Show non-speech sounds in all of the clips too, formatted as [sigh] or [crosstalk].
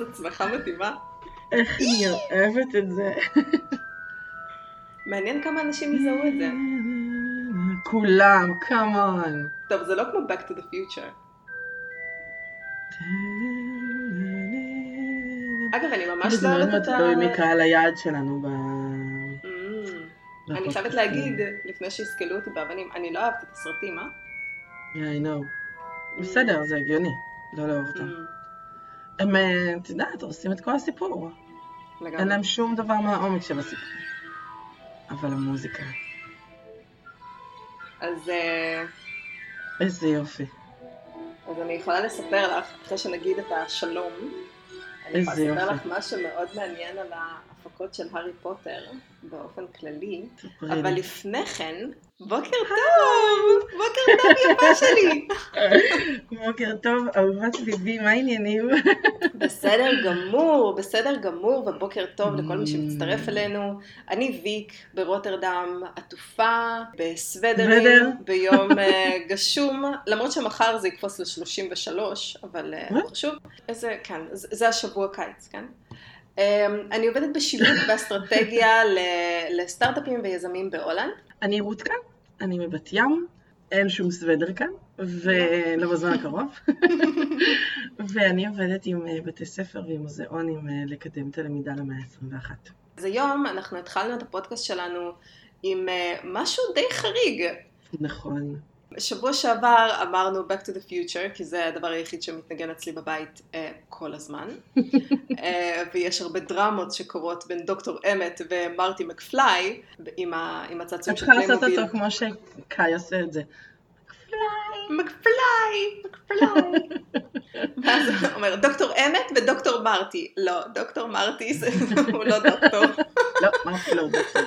איזה צמחה מתאימה. איך אני אוהבת את זה. מעניין כמה אנשים יזהו את זה. כולם, כמון. טוב, זה לא כמו Back to the Future. אגב, אני ממש זה לא מאוד מאוד אוהבת את ה... תלוי מקהל היעד שלנו ב... Mm. אני. חייבת להגיד, לפני שיסקלו אותי באבנים, אני לא אהבתי את הסרטים, אה? Yeah, I know. בסדר, זה הגיוני. לא לאהוב אותם. הם, אה, את יודעת, עושים את כל הסיפור. אין לגמרי. להם שום דבר מהעומק של הסיפור. אבל המוזיקה, אז אה, איזה יופי. אז אני יכולה לספר לך, אחרי שנגיד את השלום, אני יכולה לספר יופי. לך משהו מאוד מעניין על ההפקות של הארי פוטר באופן כללי, אבל. לפני כן, בוקר טוב! בוקר טוב יפה שלי! בוקר טוב, אהובת ליבי, מה העניינים? בסדר גמור, בסדר גמור, ובוקר טוב לכל מי Mm. שמצטרף אלינו. אני ויק ברוטרדם, עטופה, בסוודר. בסוודרים, ביום אה, [laughs] גשום, למרות שמחר זה יקפוץ ל-33, אבל אה, חשוב. איזה, כן, זה השבוע קיץ, כן? אה, אני עובדת בשילוט [laughs] באסטרטגיה ל- לסטארט-אפים ויזמים בהולנד. אני רות כאן, אני מבת ים, אין שום סוודר כאן, ולא בזמן הקרוב. [laughs] ואני עובדת עם אה, בתי ספר ועם מוזיאונים אה, לקדם את הלמידה למאה ה-21. אז היום אנחנו התחלנו את הפודקאסט שלנו עם אה, משהו די חריג. נכון. שבוע שעבר אמרנו Back to the Future, כי זה הדבר היחיד שמתנגן אצלי בבית אה, כל הזמן. [laughs] אה, ויש הרבה דרמות שקורות בין דוקטור אמת ומרטי מקפליי, עם, ה, עם הצעצועים את של צריכה לעשות פליימוביל. אותו כמו שקאי עושה את זה. מקפליי, מקפליי. [laughs] ואז הוא אומר, דוקטור אמת ודוקטור מרטי. לא, דוקטור מרטי הוא לא דוקטור. [laughs] לא, אמרתי לא דוקטור.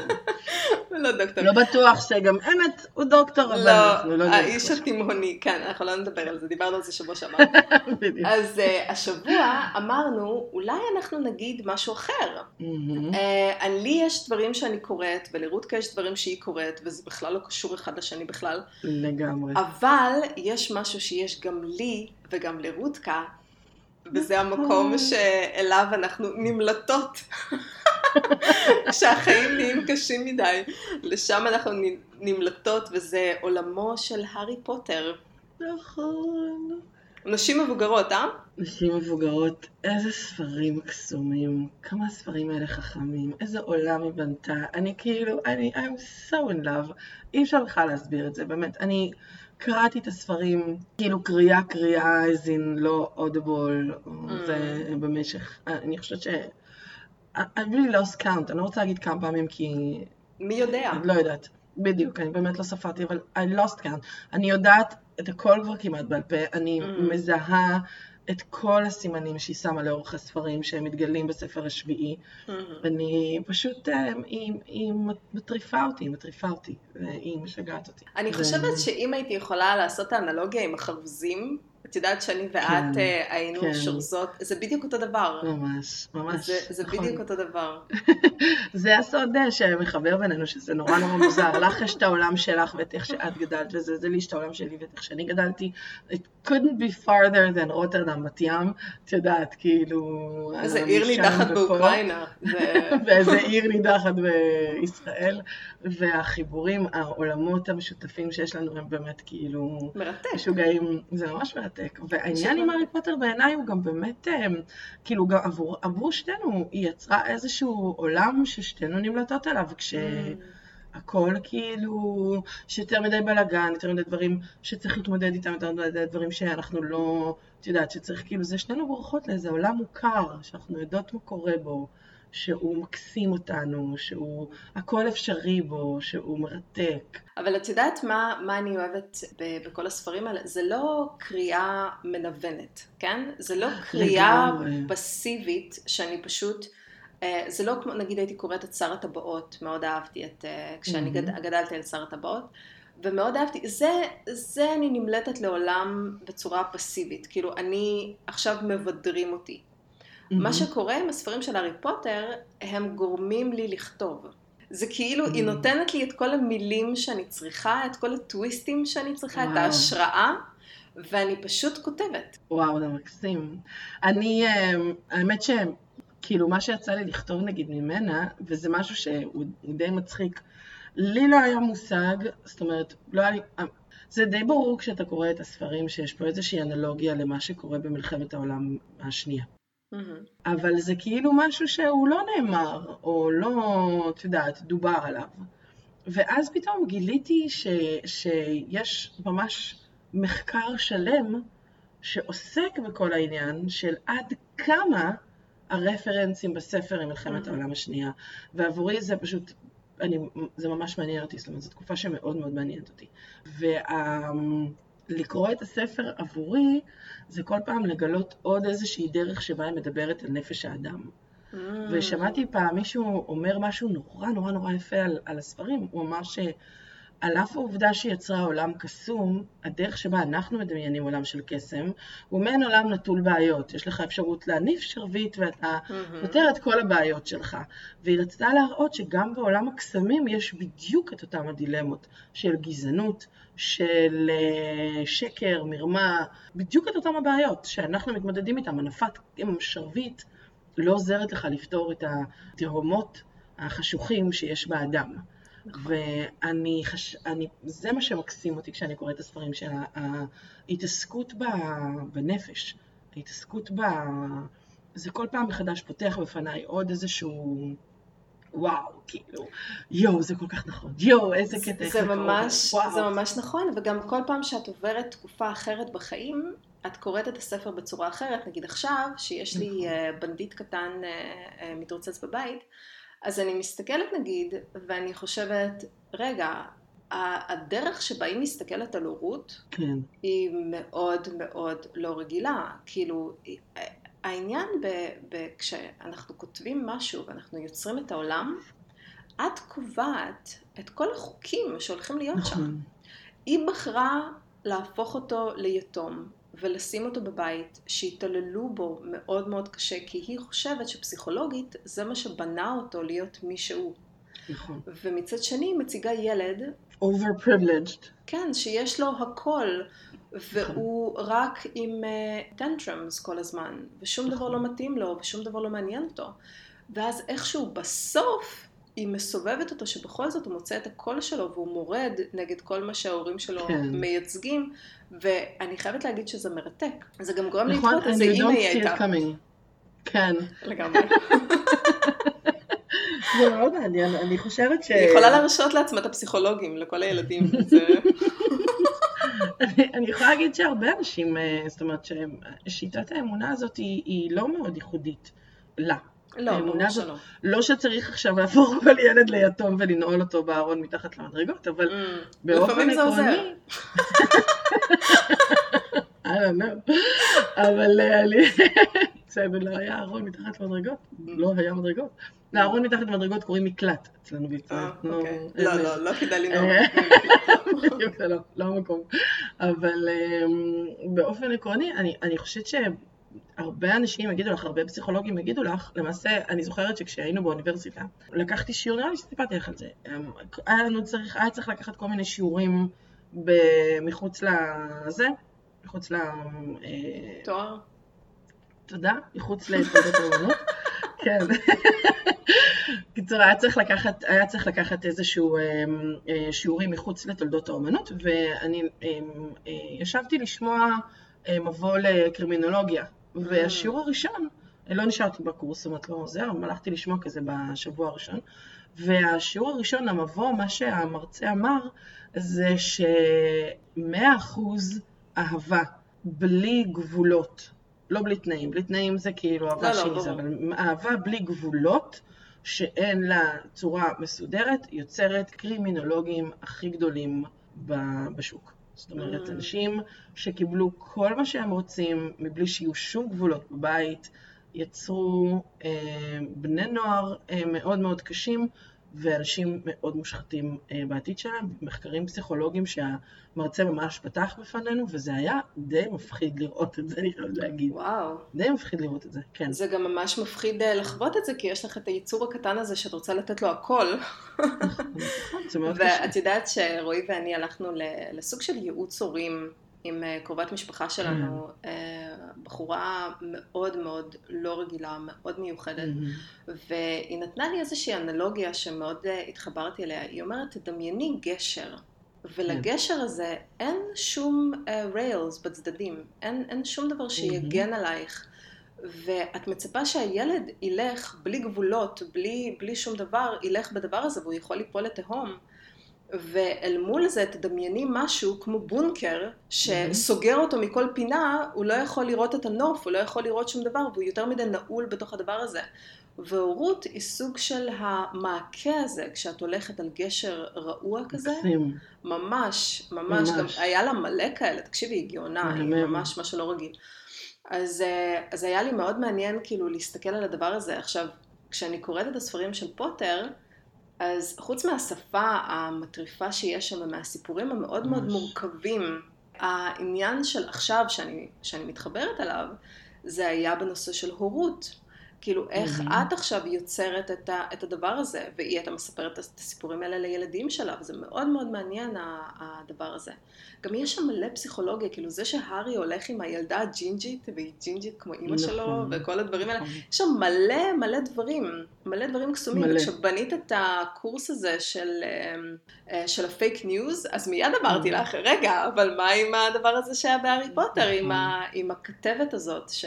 לא דוקטור. לא בטוח שגם אמת הוא דוקטור, אבל אנחנו לא, לא האיש יודעים. התימהוני, כן, אנחנו לא נדבר על זה, דיברנו על זה שבוע שעבר. [laughs] אז uh, השבוע אמרנו, אולי אנחנו נגיד משהו אחר. Uh, לי יש דברים שאני קוראת, ולרותקה יש דברים שהיא קוראת, וזה בכלל לא קשור אחד לשני בכלל, לגמרי. אבל יש משהו שיש גם לי וגם לרותקה, [laughs] וזה המקום שאליו אנחנו נמלטות. [laughs] כשהחיים נהיים קשים מדי, לשם אנחנו נמלטות, וזה עולמו של הארי פוטר. נכון. נשים מבוגרות, אה? נשים מבוגרות, איזה ספרים קסומים, כמה הספרים האלה חכמים, איזה עולם היא בנתה, אני כאילו, אני, I'm so in love, אי אפשר בכלל להסביר את זה, באמת, אני קראתי את הספרים, כאילו קריאה קריאה, as in לא audible, Mm. זה במשך, אני חושבת ש... I really lost count, אני לא רוצה להגיד כמה פעמים כי מי יודע? אני לא יודעת. בדיוק, אני באמת לא ספרתי, אבל I lost count. אני יודעת את הכל כבר כמעט בעל פה, אני Mm. מזהה את כל הסימנים שהיא שמה לאורך הספרים שהם מתגלים בספר השביעי. אני פשוט, אה, היא, היא מטריפה אותי, היא מטריפה אותי, והיא משגעת אותי. אני חושבת שאם הייתי יכולה לעשות את האנלוגיה עם החרוזים, את יודעת שאני ואת כן, אה, היינו כן. שורזות, זה בדיוק אותו דבר. ממש, ממש. זה, זה נכון. בדיוק אותו דבר. [laughs] זה הסוד אה, שמחבר בינינו, שזה נורא נורא מוזר. לך יש את העולם שלך ואת איך שאת גדלת, וזה זה לי יש את העולם שלי ואת איך שאני גדלתי. It couldn't be farther than רוטרדם, בת ים. את יודעת, כאילו... איזה עיר נידחת. באוקראינה. [laughs] זה- ואיזה עיר נידחת בישראל. והחיבורים, העולמות המשותפים שיש לנו הם באמת כאילו... מרתק. משוגעים, זה ממש מרתק. והעניין משוגע. עם הארי פוטר בעיניי הוא גם באמת, אה, כאילו גם עבור, עבור שתינו, היא יצרה איזשהו עולם ששתינו נמלטות עליו, כשהכל כאילו, שיותר מדי בלאגן, יותר מדי דברים שצריך להתמודד איתם, יותר מדי דברים שאנחנו לא, את יודעת, שצריך כאילו, זה שתינו בורחות לאיזה עולם מוכר, שאנחנו יודעות מה קורה בו. שהוא מקסים אותנו, שהוא הכל אפשרי בו, שהוא מרתק. אבל את יודעת מה, מה אני אוהבת ב- בכל הספרים האלה? זה לא קריאה מנוונת, כן? זה לא קריאה לגמרי. פסיבית שאני פשוט... אה, זה לא כמו, נגיד הייתי קוראת את שר הטבעות, מאוד אהבתי את... אה, כשאני Mhm. גד, גדלתי על שר הטבעות, ומאוד אהבתי, זה, זה אני נמלטת לעולם בצורה פסיבית, כאילו אני, עכשיו מבדרים אותי. מה שקורה עם הספרים של הארי פוטר, הם גורמים לי לכתוב. זה כאילו, היא Mm. נותנת לי את כל המילים שאני צריכה, את כל הטוויסטים שאני צריכה, את וואו. ההשראה, ואני פשוט כותבת. וואו, זה מקסים. אני, אה, האמת שכאילו מה שיצא לי לכתוב נגיד ממנה, וזה משהו שהוא די מצחיק, לי לא היה מושג, זאת אומרת, לא היה לי... זה די ברור כשאתה קורא את הספרים שיש פה איזושהי אנלוגיה למה שקורה במלחמת העולם השנייה. Mm-hmm. אבל זה כאילו משהו שהוא לא נאמר, או לא, את יודעת, דובר עליו. ואז פתאום גיליתי ש, שיש ממש מחקר שלם שעוסק בכל העניין של עד כמה הרפרנסים בספר עם מלחמת mm-hmm. העולם השנייה. ועבורי זה פשוט, אני, זה ממש מעניין אותי, זאת אומרת, זו תקופה שמאוד מאוד מעניינת אותי. ולקרוא את הספר עבורי, זה כל פעם לגלות עוד איזושהי דרך שבה היא מדברת על נפש האדם. Mm. ושמעתי פעם מישהו אומר משהו נורא נורא נורא יפה על, על הספרים, הוא אמר ש... על אף העובדה שיצרה עולם קסום, הדרך שבה אנחנו מדמיינים עולם של קסם, הוא מעין עולם נטול בעיות. יש לך אפשרות להניף שרביט ואתה פותר את כל הבעיות שלך. והיא רצתה להראות שגם בעולם הקסמים יש בדיוק את אותם הדילמות של גזענות, של אה, שקר, מרמה, בדיוק את אותם הבעיות שאנחנו מתמודדים איתן. הנפת עם שרביט לא עוזרת לך לפתור את התהומות החשוכים שיש באדם. נכון. ואני, חש... אני, זה מה שמקסים אותי כשאני קוראת את הספרים של ההתעסקות בנפש, ההתעסקות ב... זה כל פעם מחדש פותח בפניי עוד איזשהו... וואו, כאילו, יואו, זה כל כך נכון, יואו, איזה קטע. זה ממש, וואו. זה ממש נכון, וגם כל פעם שאת עוברת תקופה אחרת בחיים, את קוראת את הספר בצורה אחרת, נגיד עכשיו, שיש לי נכון. אה, בנדיט קטן אה, אה, מתרוצץ בבית, אז אני מסתכלת נגיד, ואני חושבת, רגע, הדרך שבה היא מסתכלת על הורות, כן. היא מאוד מאוד לא רגילה. כאילו, העניין ב, ב, כשאנחנו כותבים משהו ואנחנו יוצרים את העולם, את קובעת את כל החוקים שהולכים להיות נכון. שם. היא בחרה להפוך אותו ליתום, ולשים אותו בבית, שיתעללו בו מאוד מאוד קשה, כי היא חושבת שפסיכולוגית זה מה שבנה אותו להיות מי שהוא. נכון. ומצד שני היא מציגה ילד... overprivileged. כן, שיש לו הכל, והוא נכון. רק עם tantrums uh, כל הזמן, ושום נכון. דבר לא מתאים לו, ושום דבר לא מעניין אותו. ואז איכשהו בסוף היא מסובבת אותו שבכל זאת הוא מוצא את הקול שלו והוא מורד נגד כל מה שההורים שלו כן. מייצגים ואני חייבת להגיד שזה מרתק. זה גם גורם נכון, לתהות איזה אימא היא הייתה. כן. לגמרי. [laughs] זה מאוד מעניין, אני חושבת ש... היא יכולה להרשות לעצמה את הפסיכולוגים לכל הילדים. אני יכולה להגיד שהרבה אנשים, אה, זאת אומרת ששיטת האמונה הזאת היא לא מאוד ייחודית לה. לא, ברור שלא. לא שצריך עכשיו להפוך כל ילד ליתום ולנעול אותו בארון מתחת למדרגות, אבל mm. באופן עקרוני... [laughs] I don't know. אבל אה, אני... זה לא היה ארון מתחת למדרגות? לא היה מדרגות. לארון מתחת למדרגות קוראים מקלט אצלנו בישראל. אה, לא, אוקיי. לא, לא, לא כדאי לנעול. [laughs] בדיוק, לא, לא המקום. אבל אמ, באופן עקרוני, אני חושבת הרבה אנשים יגידו לך, הרבה פסיכולוגים יגידו לך, למעשה, אני זוכרת שכשהיינו באוניברסיטה, לקחתי שיעור, נראה לי שסיפרתי לך על זה, אמ, היה לנו צריך, היה צריך לקחת כל מיני שיעורים מחוץ לזה, מחוץ ל... אה, תואר? תודה, מחוץ לתולדות האומנות, [laughs] כן. [laughs] קיצור, היה צריך לקחת, היה צריך לקחת איזשהו אמ, אה, שיעורים מחוץ לתולדות האומנות, ואני אמ, אה, ישבתי לשמוע מבוא לקרימינולוגיה. והשיעור הראשון, לא נשארתי בקורס, זאת אומרת לא אבל הלכתי לשמוע כזה בשבוע הראשון, והשיעור הראשון, המבוא, מה שהמרצה אמר, זה שמאה אחוז אהבה, בלי גבולות, לא בלי תנאים, בלי תנאים זה כאילו אהבה לא, לא, אבל אהבה בלי גבולות, שאין לה צורה מסודרת, יוצרת קרימינולוגים הכי גדולים בשוק. זאת אומרת, mm. אנשים שקיבלו כל מה שהם רוצים מבלי שיהיו שום גבולות בבית, יצרו אה, בני נוער אה, מאוד מאוד קשים ואנשים מאוד מושחתים אה, בעתיד שלהם, מחקרים פסיכולוגיים שהמרצה ממש פתח בפנינו, וזה היה די מפחיד לראות את זה, אני חייבת להגיד. וואו. די מפחיד לראות את זה, כן. זה גם ממש מפחיד אה, לחוות את זה, כי יש לך את היצור הקטן הזה שאת רוצה לתת לו הכל. נכון, זה מאוד קשה. ואת יודעת שרועי ואני הלכנו לסוג של ייעוץ הורים עם אה, קרובת משפחה שלנו, אה, בחורה מאוד מאוד לא רגילה, מאוד מיוחדת, והיא נתנה לי איזושהי אנלוגיה שמאוד אה, התחברתי אליה. היא אומרת, תדמייני גשר, ולגשר הזה אין שום ריילס uh, בצדדים, אין, אין שום דבר שיגן עלייך. ואת מצפה שהילד ילך בלי גבולות, בלי, בלי שום דבר, ילך בדבר הזה והוא יכול ליפול לתהום. ואל מול זה תדמייני משהו כמו בונקר שסוגר אותו מכל פינה, הוא לא יכול לראות את הנוף, הוא לא יכול לראות שום דבר והוא יותר מדי נעול בתוך הדבר הזה. והורות היא סוג של המעקה הזה, כשאת הולכת על גשר רעוע כזה. מקסים. ממש, ממש, ממש. גם היה לה מלא כאלה, תקשיבי, היא גאונה, היא ממש משהו לא רגיל. אז, אה, אז היה לי מאוד מעניין כאילו להסתכל על הדבר הזה. עכשיו, כשאני קוראת את הספרים של פוטר, אז חוץ מהשפה המטריפה שיש שם ומהסיפורים המאוד ממש. מאוד מורכבים, העניין של עכשיו שאני, שאני מתחברת אליו, זה היה בנושא של הורות. כאילו, איך mm-hmm. את עכשיו יוצרת את, ה, את הדבר הזה, והיא הייתה מספרת את הסיפורים האלה לילדים שלה, וזה מאוד מאוד מעניין הדבר הזה. גם יש שם מלא פסיכולוגיה, כאילו זה שהארי הולך עם הילדה הג'ינג'ית, והיא ג'ינג'ית כמו אימא נכון, שלו, וכל הדברים האלה, נכון. יש שם מלא מלא דברים, מלא דברים קסומים. מלא. וכשבנית את הקורס הזה של, אמ, אה, של הפייק ניוז, אז מיד אמרתי לך, רגע, אבל מה עם הדבר הזה שהיה בהארי פוטר, עם, נכון. ה, עם הכתבת הזאת, ש...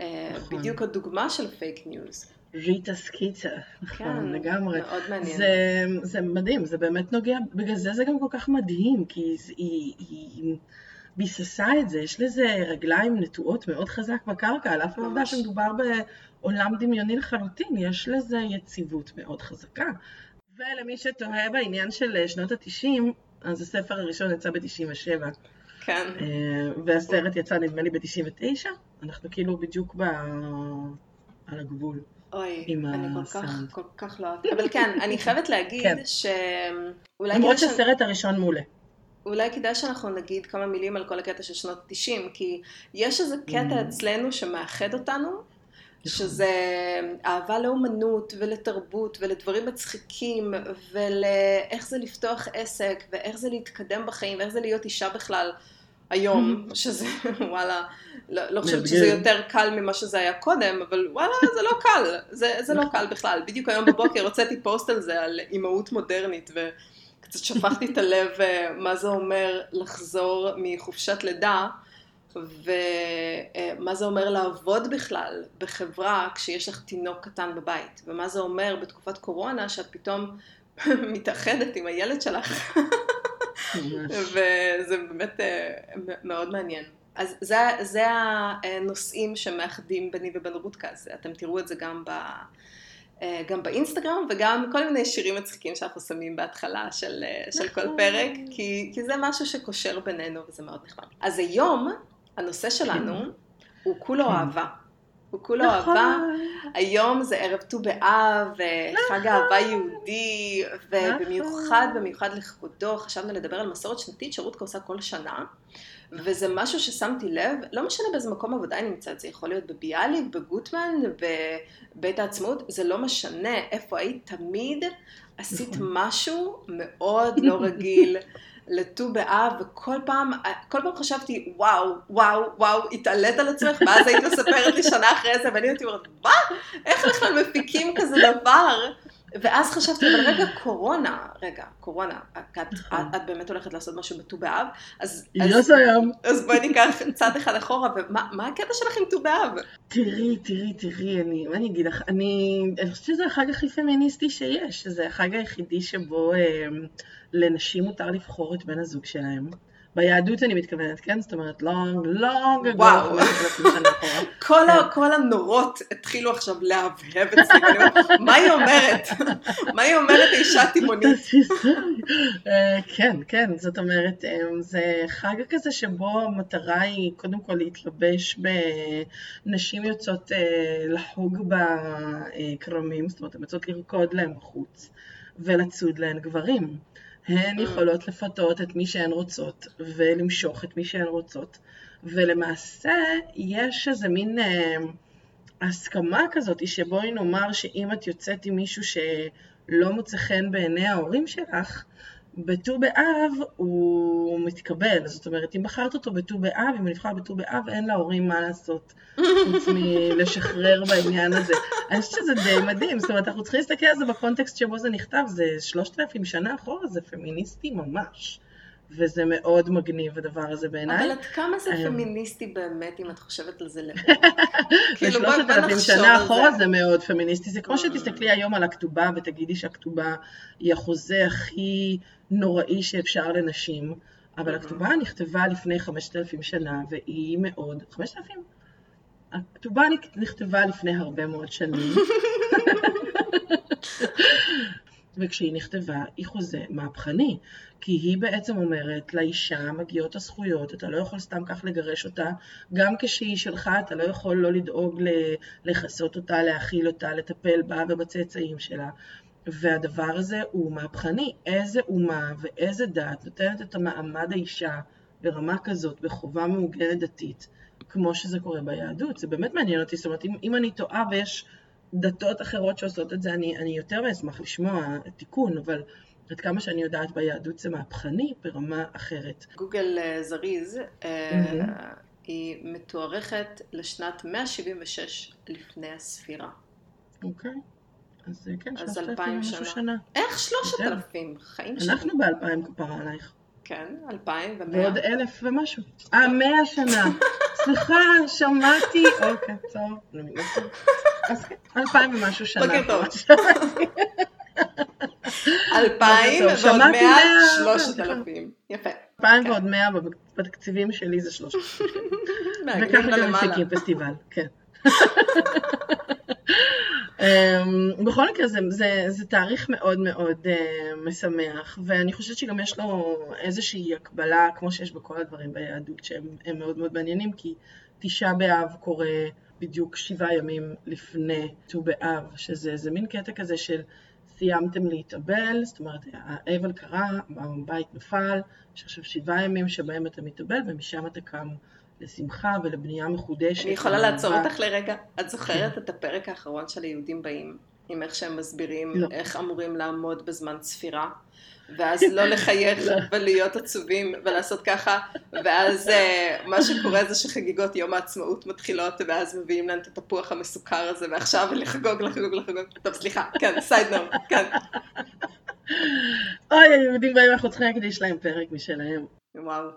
אה, נכון. בדיוק הדוגמה של פייק ניוז. ריטה סקיטר, נכון, כן, לגמרי. מאוד מעניין. זה, זה מדהים, זה באמת נוגע, בגלל זה זה גם כל כך מדהים, כי היא, היא ביססה את זה, יש לזה רגליים נטועות מאוד חזק בקרקע, על אף העובדה שמדובר בעולם דמיוני לחלוטין, יש לזה יציבות מאוד חזקה. ולמי שתוהה בעניין של שנות התשעים, אז הספר הראשון יצא ב-97. כן. אה, והסרט יצא נדמה לי ב-99, אנחנו כאילו בדיוק ב... על הגבול. אוי, אני כל כך, כל כך לא אוהבת. אבל כן, אני חייבת להגיד כן. ש... למרות שהסרט הראשון מעולה. אולי כדאי שאנחנו נגיד כמה מילים על כל הקטע של שנות 90, כי יש איזה קטע mm. אצלנו שמאחד אותנו, נכון. שזה אהבה לאומנות ולתרבות ולדברים מצחיקים ולאיך זה לפתוח עסק ואיך זה להתקדם בחיים ואיך זה להיות אישה בכלל. היום, [laughs] שזה וואלה, לא, לא חושבת שזה יותר קל ממה שזה היה קודם, אבל וואלה, זה לא קל, זה, זה לא קל בכלל. בדיוק היום בבוקר הוצאתי פוסט על זה, על אימהות מודרנית, וקצת שפכתי את הלב אה, מה זה אומר לחזור מחופשת לידה, ומה זה אומר לעבוד בכלל בחברה כשיש לך תינוק קטן בבית, ומה זה אומר בתקופת קורונה שאת פתאום [laughs] מתאחדת עם הילד שלך. [laughs] וזה באמת אה, מאוד מעניין. אז זה, זה הנושאים שמאחדים ביני ובין רודקאס, אתם תראו את זה גם, ב, אה, גם באינסטגרם וגם כל מיני שירים מצחיקים שאנחנו שמים בהתחלה של, אה, של כל נכון. פרק, כי, כי זה משהו שקושר בינינו וזה מאוד נחמד. אז היום הנושא שלנו הוא כולו כן. אהבה. הוא כולו נכון. אהבה. היום זה ערב ט"ו באב, נכון. חג אהבה יהודי, ובמיוחד, נכון. במיוחד לכבודו, חשבנו לדבר על מסורת שנתית שרותקה עושה כל שנה. וזה משהו ששמתי לב, לא משנה באיזה מקום עבודה אני נמצאת, זה יכול להיות בביאליק, בגוטמן, בבית העצמאות, זה לא משנה איפה היית, תמיד עשית נכון. משהו מאוד לא רגיל. [laughs] לט"ו באב, וכל פעם, כל פעם חשבתי, וואו, וואו, וואו, התעלית על עצמך, ואז היית מספרת לי שנה אחרי זה, ואני הייתי אומרת, מה? איך בכלל מפיקים כזה דבר? ואז חשבתי, אבל רגע, קורונה, רגע, קורונה, את, את, את באמת הולכת לעשות משהו בט"ו באב, אז, אז, היום. אז בואי ניקח צעד אחד אחורה, ומה הקטע שלך עם ט"ו באב? תראי, תראי, תראי, אני, מה אני אגיד לך, אני, אני חושבת שזה החג הכי פמיניסטי שיש, זה החג היחידי שבו אה, לנשים מותר לבחור את בן הזוג שלהם. ביהדות אני מתכוונת, כן? זאת אומרת, לונג, לונג, וואו. [laughs] כל, כל הנורות התחילו עכשיו להבהב אצלי, מה היא אומרת? מה היא אומרת אישה תימונית? [laughs] אה, כן, כן, זאת אומרת, אה, זה חג כזה שבו המטרה היא קודם כל להתלבש בנשים יוצאות אה, לחוג בכרמים, זאת אומרת, הן יוצאות לרקוד להם בחוץ, ולצוד להן גברים. הן mm. יכולות לפתות את מי שהן רוצות ולמשוך את מי שהן רוצות ולמעשה יש איזה מין אה, הסכמה כזאת שבואי נאמר שאם את יוצאת עם מישהו שלא מוצא חן בעיני ההורים שלך בט"ו באב הוא מתקבל, זאת אומרת, אם בחרת אותו בט"ו באב, אם הוא נבחר בט"ו באב, אין להורים מה לעשות, חוץ מלשחרר בעניין הזה. אני חושבת שזה די מדהים, זאת אומרת, אנחנו צריכים להסתכל על זה בקונטקסט שבו זה נכתב, זה שלושת אלפים שנה אחורה, זה פמיניסטי ממש. וזה מאוד מגניב הדבר הזה בעיניי. אבל עד כמה זה פמיניסטי באמת, אם את חושבת על זה לבד? [laughs] כאילו, בשלושת אלפים שנה אחורה זה מאוד פמיניסטי. זה כמו שתסתכלי היום על הכתובה ותגידי שהכתובה היא החוזה הכי נוראי שאפשר לנשים, אבל הכתובה נכתבה לפני חמשת אלפים שנה, והיא מאוד... חמשת אלפים? הכתובה נכתבה לפני הרבה מאוד שנים. [laughs] וכשהיא נכתבה היא חוזה מהפכני, כי היא בעצם אומרת לאישה מגיעות הזכויות, אתה לא יכול סתם כך לגרש אותה, גם כשהיא שלך אתה לא יכול לא לדאוג לכסות אותה, להאכיל אותה, לטפל בה ובצאצאים שלה. והדבר הזה הוא מהפכני, איזה אומה ואיזה דת נותנת את המעמד האישה ברמה כזאת, בחובה מעוגנת דתית, כמו שזה קורה ביהדות. זה באמת מעניין אותי, זאת אומרת, אם, אם אני טועה ויש דתות אחרות שעושות את זה, אני, אני יותר מאשמח לשמוע תיקון, אבל עד כמה שאני יודעת ביהדות זה מהפכני ברמה אחרת. גוגל uh, זריז, uh, mm-hmm. היא מתוארכת לשנת 176 לפני הספירה. אוקיי. אז אה, כן, שלושת אלפים ומשהו שנה. איך שלושת אלפים? חיים שלי. אנחנו באלפיים כפרה עלייך. כן, אלפיים ומאה. ועוד אלף ומשהו. אה, מאה שנה. סליחה, שמעתי. אוקיי, טוב. אז כן, אלפיים ומשהו שנה. בוקר טוב. אלפיים ועוד מאה, שלושת אלפים. יפה. אלפיים ועוד מאה בתקציבים שלי זה שלושת אלפים. וככה גם מפיקים פסטיבל, כן. Um, בכל מקרה זה, זה, זה תאריך מאוד מאוד uh, משמח, ואני חושבת שגם יש לו איזושהי הקבלה, כמו שיש בכל הדברים ביהדות, שהם מאוד מאוד מעניינים, כי תשעה באב קורה בדיוק שבעה ימים לפני ט"ו באב, שזה מין קטע כזה של סיימתם להתאבל, זאת אומרת האבל קרה, הבית נפל, יש עכשיו שבעה ימים שבהם אתה מתאבל ומשם אתה קם לשמחה ולבנייה מחודשת. אני יכולה לעצור אותך לרגע? את זוכרת את הפרק האחרון של היהודים באים, עם איך שהם מסבירים לא. איך אמורים לעמוד בזמן צפירה? [laughs] ואז לא לחייך לא. ולהיות עצובים ולעשות ככה, ואז uh, מה שקורה זה שחגיגות יום העצמאות מתחילות, ואז מביאים להם את התפוח המסוכר הזה, ועכשיו לחגוג, לחגוג, לחגוג. טוב, סליחה, כן, סייד כן. אוי, היהודים באים, אנחנו צריכים להקדיש להם פרק משלהם. וואו,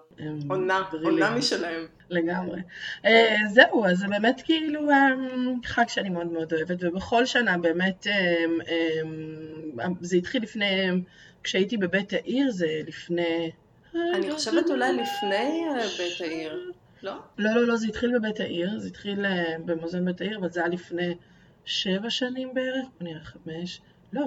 עונה, עונה משלהם. לגמרי. Uh, זהו, אז זה באמת כאילו um, חג שאני מאוד מאוד אוהבת, ובכל שנה באמת um, um, זה התחיל לפני, כשהייתי בבית העיר, זה לפני... אני חושבת אולי לפני uh, בית העיר, לא? לא, לא, לא, זה התחיל בבית העיר, זה התחיל במוזיאון בית העיר, אבל זה היה לפני שבע שנים בערך, בוא נראה חמש, לא,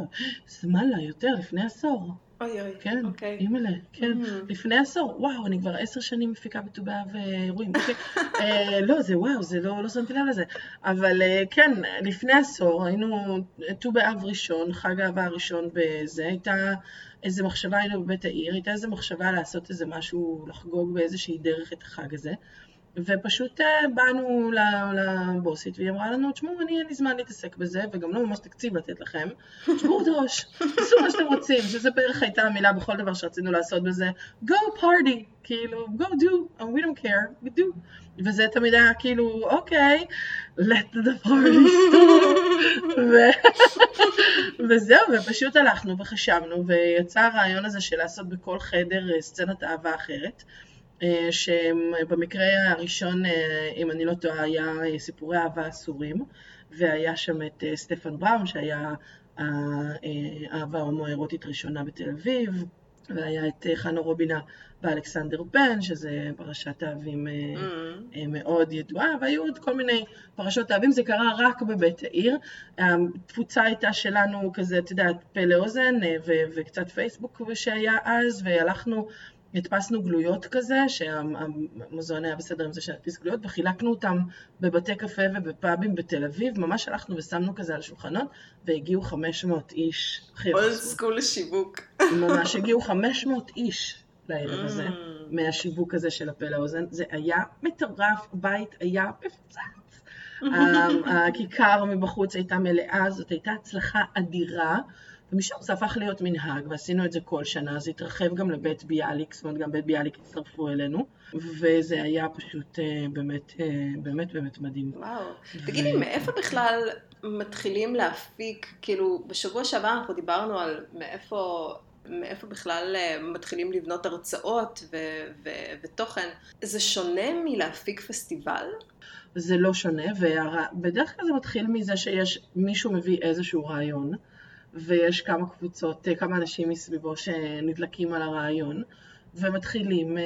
זמן לה, יותר, לפני עשור. אוי אוי, כן, אוקיי. אימא'לה, כן, mm. לפני עשור, וואו, אני כבר עשר שנים מפיקה בט"ו באב אירועים, אוקיי, [laughs] אה, לא, זה וואו, זה לא, לא שמתי לב לזה, אבל אה, כן, לפני עשור היינו ט"ו באב ראשון, חג האהבה הראשון בזה, הייתה איזה מחשבה, היינו בבית העיר, הייתה איזה מחשבה לעשות איזה משהו, לחגוג באיזושהי דרך את החג הזה. ופשוט אה, באנו לבוסית והיא אמרה לנו, תשמעו, אני אין לי זמן להתעסק בזה וגם לא ממש תקציב לתת לכם, תשמעו את ראש, תעשו מה שאתם רוצים, שזה בערך הייתה המילה בכל דבר שרצינו לעשות בזה, go party, כאילו, go do, we don't care, we do. וזה תמיד היה כאילו, אוקיי, let the party stop. וזהו, ופשוט הלכנו וחשבנו, ויצא הרעיון הזה של לעשות בכל חדר אה, סצנת אהבה אחרת. אה, שבמקרה הראשון, אה, אם אני לא טועה, היה סיפורי אהבה אסורים, והיה שם את אה, סטפן בראון, שהיה האהבה ההומואירוטית ראשונה בתל אביב, והיה את חנה רובינה ואלכסנדר פן, שזה פרשת אהבים mm. מאוד ידועה, והיו עוד כל מיני פרשות אהבים, זה קרה רק בבית העיר. התפוצה הייתה שלנו כזה, את יודעת, פה לאוזן, וקצת פייסבוק שהיה אז, והלכנו הדפסנו גלויות כזה, שהמוזיאון היה בסדר עם זה שנדפיס גלויות, וחילקנו אותם בבתי קפה ובפאבים בתל אביב, ממש הלכנו ושמנו כזה על שולחנות, והגיעו 500 איש. אולד סקול לשיווק. ממש הגיעו 500 איש לערב הזה, mm. מהשיווק הזה של הפה לאוזן. זה היה מטורף, הבית היה מפוצץ. [laughs] הכיכר מבחוץ הייתה מלאה, זאת הייתה הצלחה אדירה. ומשם זה הפך להיות מנהג, ועשינו את זה כל שנה, זה התרחב גם לבית ביאליק, זאת אומרת גם בית ביאליק הצטרפו אלינו, וזה היה פשוט אה, באמת, אה, באמת באמת מדהים. וואו. ו... תגידי, מאיפה בכלל מתחילים להפיק, כאילו, בשבוע שעבר אנחנו דיברנו על מאיפה... מאיפה בכלל אה, מתחילים לבנות הרצאות ו- ו- ותוכן. זה שונה מלהפיק פסטיבל? זה לא שונה, ובדרך כלל זה מתחיל מזה שיש מישהו מביא איזשהו רעיון, ויש כמה קבוצות, כמה אנשים מסביבו שנדלקים על הרעיון. ומתחילים אה,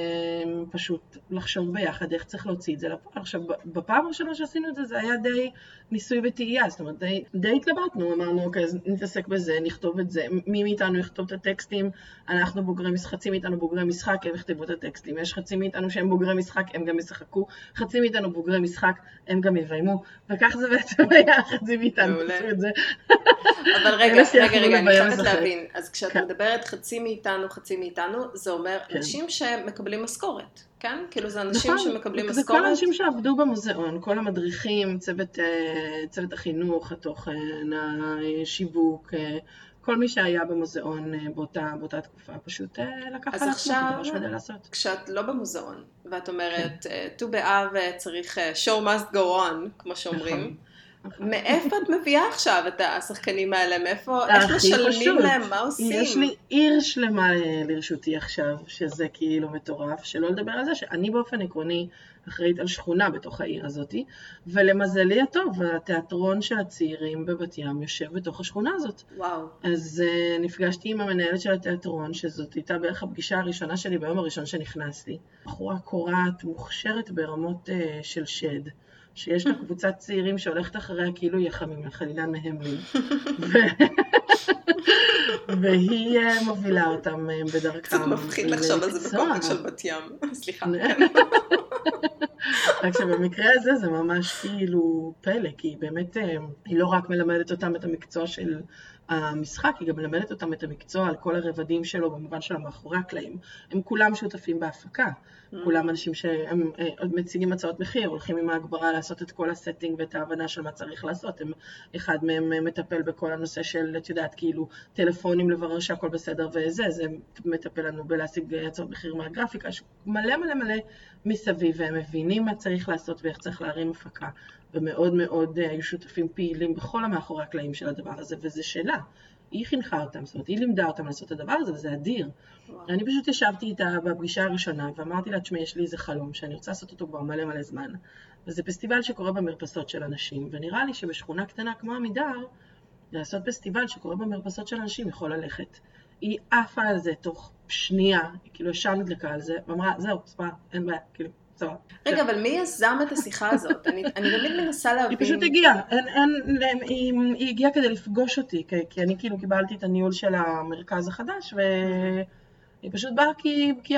פשוט לחשוב ביחד איך צריך להוציא את זה לפועל. עכשיו, בפעם הראשונה שעשינו את זה, זה היה די ניסוי וטעייה, זאת אומרת, די, די התלבטנו, אמרנו, אוקיי, אז נתעסק בזה, נכתוב את זה, מי מאיתנו יכתוב את הטקסטים, אנחנו בוגרי משחק, חצי מאיתנו בוגרי משחק, הם יכתבו את הטקסטים, יש חצי מאיתנו שהם בוגרי משחק, הם גם ישחקו, חצי מאיתנו בוגרי משחק, הם גם יביימו, וכך זה בעצם [laughs] היה, חצי מאיתנו עשו את זה. אבל רגע, רגע, רגע, אני חייבת להבין, אז כשאת כן. מדברת חצי מאיתנו, חצי מאיתנו, זה אומר כן. אנשים שמקבלים משכורת, כן? כאילו זה אנשים נכון, שמקבלים משכורת. זה כל האנשים שעבדו במוזיאון, כל המדריכים, צוות, אה, צוות החינוך, התוכן, השיווק, אה, כל מי שהיה במוזיאון אה, באותה, באותה תקופה, פשוט לקח על עצמו כדי לעשות. כשאת לא במוזיאון, ואת אומרת, כן. ט"ו כן. באב צריך show must go on, כמו שאומרים, נכון. מאיפה את מביאה עכשיו את השחקנים האלה? מאיפה, איך משלמים להם? מה עושים? יש לי עיר שלמה לרשותי עכשיו, שזה כאילו מטורף, שלא לדבר על זה שאני באופן עקרוני אחראית על שכונה בתוך העיר הזאתי, ולמזלי הטוב, התיאטרון של הצעירים בבת ים יושב בתוך השכונה הזאת. וואו. אז uh, נפגשתי עם המנהלת של התיאטרון, שזאת הייתה בערך הפגישה הראשונה שלי ביום הראשון שנכנסתי. בחורה קורעת, מוכשרת ברמות uh, של שד. שיש לה קבוצת צעירים שהולכת אחריה כאילו היא החמימה, חלילה מהמלין. [laughs] והיא אה, מובילה אותם אה, בדרכם. קצת מפחיד לחשוב על זה בקונטקסט של בת ים. [laughs] סליחה. [laughs] רק שבמקרה הזה זה ממש כאילו פלא, כי היא באמת, אה, היא לא רק מלמדת אותם את המקצוע של המשחק, היא גם מלמדת אותם את המקצוע על כל הרבדים שלו במובן של המאחורי הקלעים. הם כולם שותפים בהפקה. כולם אנשים שהם אה, מציגים הצעות מחיר, הולכים עם ההגברה לעשות את כל הסטינג ואת ההבנה של מה צריך לעשות. הם, אחד מהם אה, מטפל בכל הנושא של, את יודעת, כאילו, טלפונים לברר שהכל בסדר וזה, זה מטפל לנו בלהשיג הצעות מחיר מהגרפיקה, מלא מלא מלא מסביב, והם מבינים מה צריך לעשות ואיך צריך להרים הפקה. ומאוד מאוד אה, היו שותפים פעילים בכל המאחורי הקלעים של הדבר הזה, וזה שלה. היא חינכה אותם, זאת אומרת, היא לימדה אותם לעשות את הדבר הזה, וזה אדיר. וואו. אני פשוט ישבתי איתה בפגישה הראשונה, ואמרתי לה, תשמעי, יש לי איזה חלום, שאני רוצה לעשות אותו כבר מלא מלא זמן. וזה פסטיבל שקורה במרפסות של אנשים, ונראה לי שבשכונה קטנה כמו עמידר, לעשות פסטיבל שקורה במרפסות של אנשים יכול ללכת. היא עפה על זה תוך שנייה, כאילו ישר נדלקה על זה, ואמרה, זהו, ספר, אין בעיה, כאילו, סבבה. רגע, אבל מי יזם את השיחה הזאת? אני, תמיד מנסה להבין. היא פשוט הגיעה, היא, הגיעה כדי לפגוש אותי, כי, אני כאילו קיבלתי את הניהול של המרכז החדש, והיא פשוט באה כי, כי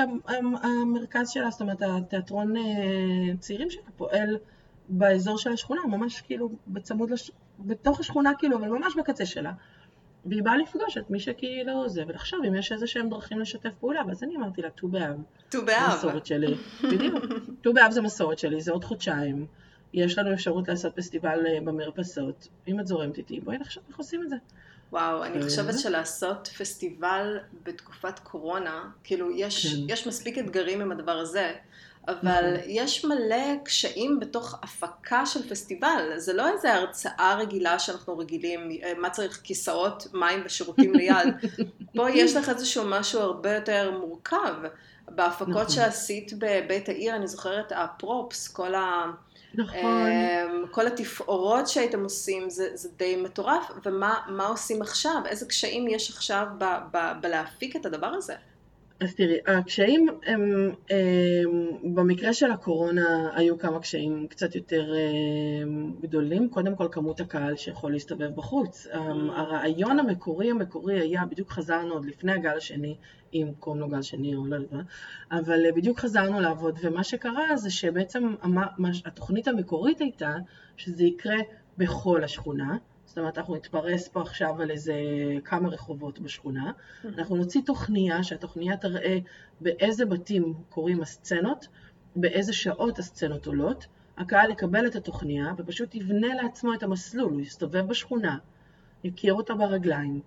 המרכז שלה, זאת אומרת, התיאטרון אה, צעירים שלה פועל באזור של השכונה, ממש כאילו בצמוד, לש... בתוך השכונה כאילו, אבל ממש בקצה שלה. והיא באה לפגוש את מי שכאילו זה, ולחשוב אם יש איזה שהם דרכים לשתף פעולה, ואז אני אמרתי לה, ט"ו באב. ט"ו באב. מסורת שלי. בדיוק. ט"ו באב זה מסורת שלי, זה עוד חודשיים. יש לנו אפשרות לעשות פסטיבל אה, במרפסות. אם את זורמת איתי, בואי נחשוב איך עושים את זה. וואו, אני חושבת שלעשות פסטיבל בתקופת קורונה, כאילו יש, כן. יש מספיק אתגרים עם הדבר הזה. אבל נכון. יש מלא קשיים בתוך הפקה של פסטיבל, זה לא איזה הרצאה רגילה שאנחנו רגילים, אה, מה צריך כיסאות, מים ושירותים [laughs] ליד, פה יש לך איזשהו משהו הרבה יותר מורכב. בהפקות נכון. שעשית בבית העיר, אני זוכרת הפרופס, כל ה... נכון. אמ, כל התפאורות שהייתם עושים, זה, זה די מטורף, ומה עושים עכשיו? איזה קשיים יש עכשיו ב, ב, בלהפיק את הדבר הזה? אז תראי, הקשיים הם, הם, במקרה של הקורונה היו כמה קשיים קצת יותר הם, גדולים. קודם כל כמות הקהל שיכול להסתובב בחוץ. Mm. הרעיון המקורי המקורי היה, בדיוק חזרנו עוד לפני הגל השני, אם קוראים לו גל שני או לא יודעת מה, אבל בדיוק חזרנו לעבוד, ומה שקרה זה שבעצם התוכנית המקורית הייתה שזה יקרה בכל השכונה. זאת אומרת, אנחנו נתפרס פה עכשיו על איזה כמה רחובות בשכונה, אנחנו נוציא תוכניה, שהתוכניה תראה באיזה בתים קורים הסצנות, באיזה שעות הסצנות עולות, הקהל יקבל את התוכניה ופשוט יבנה לעצמו את המסלול, הוא יסתובב בשכונה, יכיר אותה ברגליים,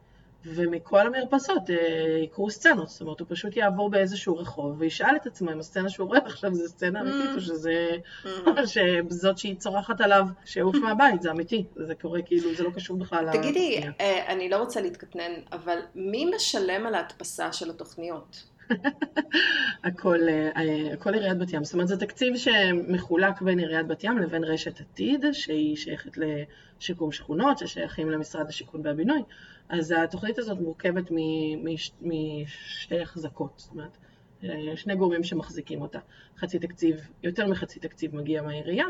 ומכל המרפסות אה, יקרו סצנות, זאת אומרת, הוא פשוט יעבור באיזשהו רחוב וישאל את עצמו אם הסצנה שהוא רואה עכשיו זה סצנה אמיתית, או שזה... [laughs] שזאת שהיא צורחת עליו, שיעוף מהבית, זה אמיתי, זה קורה כאילו, זה לא קשור בכלל תגידי, אה, אני לא רוצה להתקטנן, אבל מי משלם על ההדפסה של התוכניות? [laughs] הכל, אה, הכל עיריית בת ים. זאת אומרת, זה תקציב שמחולק בין עיריית בת ים לבין רשת עתיד, שהיא שייכת לשיקום שכונות, ששייכים למשרד השיכון והבינוי. אז התוכנית הזאת מורכבת משתי החזקות, זאת אומרת, אה, שני גורמים שמחזיקים אותה. חצי תקציב, יותר מחצי תקציב מגיע מהעירייה,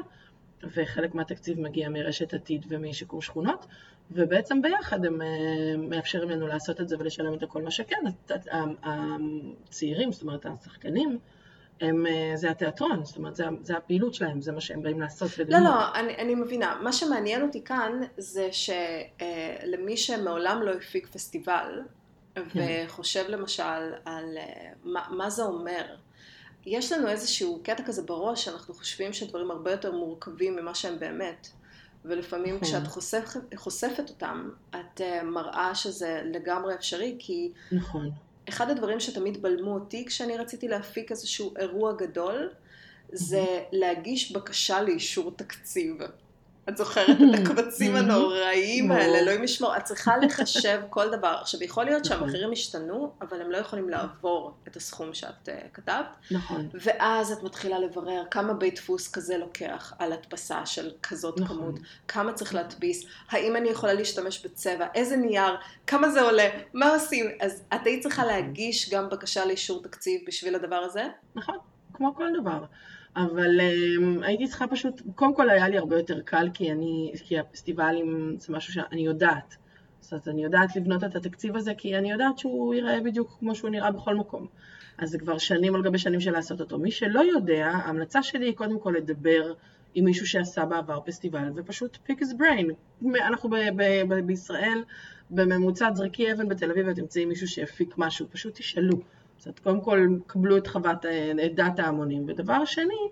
וחלק מהתקציב מגיע מרשת עתיד ומשיקום שכונות, ובעצם ביחד הם אה, מאפשרים לנו לעשות את זה ולשלם את כל מה שכן. הצעירים, זאת אומרת השחקנים, הם, אה, זה התיאטרון, זאת אומרת, זה, זה הפעילות שלהם, זה מה שהם באים לעשות וללמוד. לא, לא, אני, אני מבינה. מה שמעניין אותי כאן זה שלמי אה, שמעולם לא הפיק פסטיבל, כן. וחושב למשל על מה, מה זה אומר, יש לנו איזשהו קטע כזה בראש, שאנחנו חושבים שדברים הרבה יותר מורכבים ממה שהם באמת. ולפעמים נכון. כשאת חושפת, חושפת אותם, את uh, מראה שזה לגמרי אפשרי, כי נכון. אחד הדברים שתמיד בלמו אותי כשאני רציתי להפיק איזשהו אירוע גדול, זה להגיש בקשה לאישור תקציב. את זוכרת את הקבצים הנוראיים האלה, אלוהים ישמור, את צריכה לחשב [laughs] כל דבר. עכשיו, יכול להיות נכון. שהמחירים השתנו, אבל הם לא יכולים לעבור את הסכום שאת uh, כתבת. נכון. ואז את מתחילה לברר כמה בית דפוס כזה לוקח על הדפסה של כזאת נכון. כמות, כמה צריך להדפיס, האם אני יכולה להשתמש בצבע, איזה נייר, כמה זה עולה, מה עושים. אז את היית צריכה נכון. להגיש גם בקשה לאישור תקציב בשביל הדבר הזה? נכון, כמו כל דבר. אבל um, הייתי צריכה פשוט, קודם כל היה לי הרבה יותר קל, כי אני, כי הפסטיבלים זה משהו שאני יודעת. זאת אומרת, אני יודעת לבנות את התקציב הזה, כי אני יודעת שהוא ייראה בדיוק כמו שהוא נראה בכל מקום. אז זה כבר שנים על גבי שנים של לעשות אותו. מי שלא יודע, ההמלצה שלי היא קודם כל לדבר עם מישהו שעשה בעבר פסטיבל, ופשוט pick his brain. אנחנו ב- ב- ב- בישראל, בממוצע זרקי אבן בתל אביב ותמצאי מישהו שהפיק משהו, פשוט תשאלו. את קודם כל קבלו את חוות, את דעת ההמונים, ודבר שני,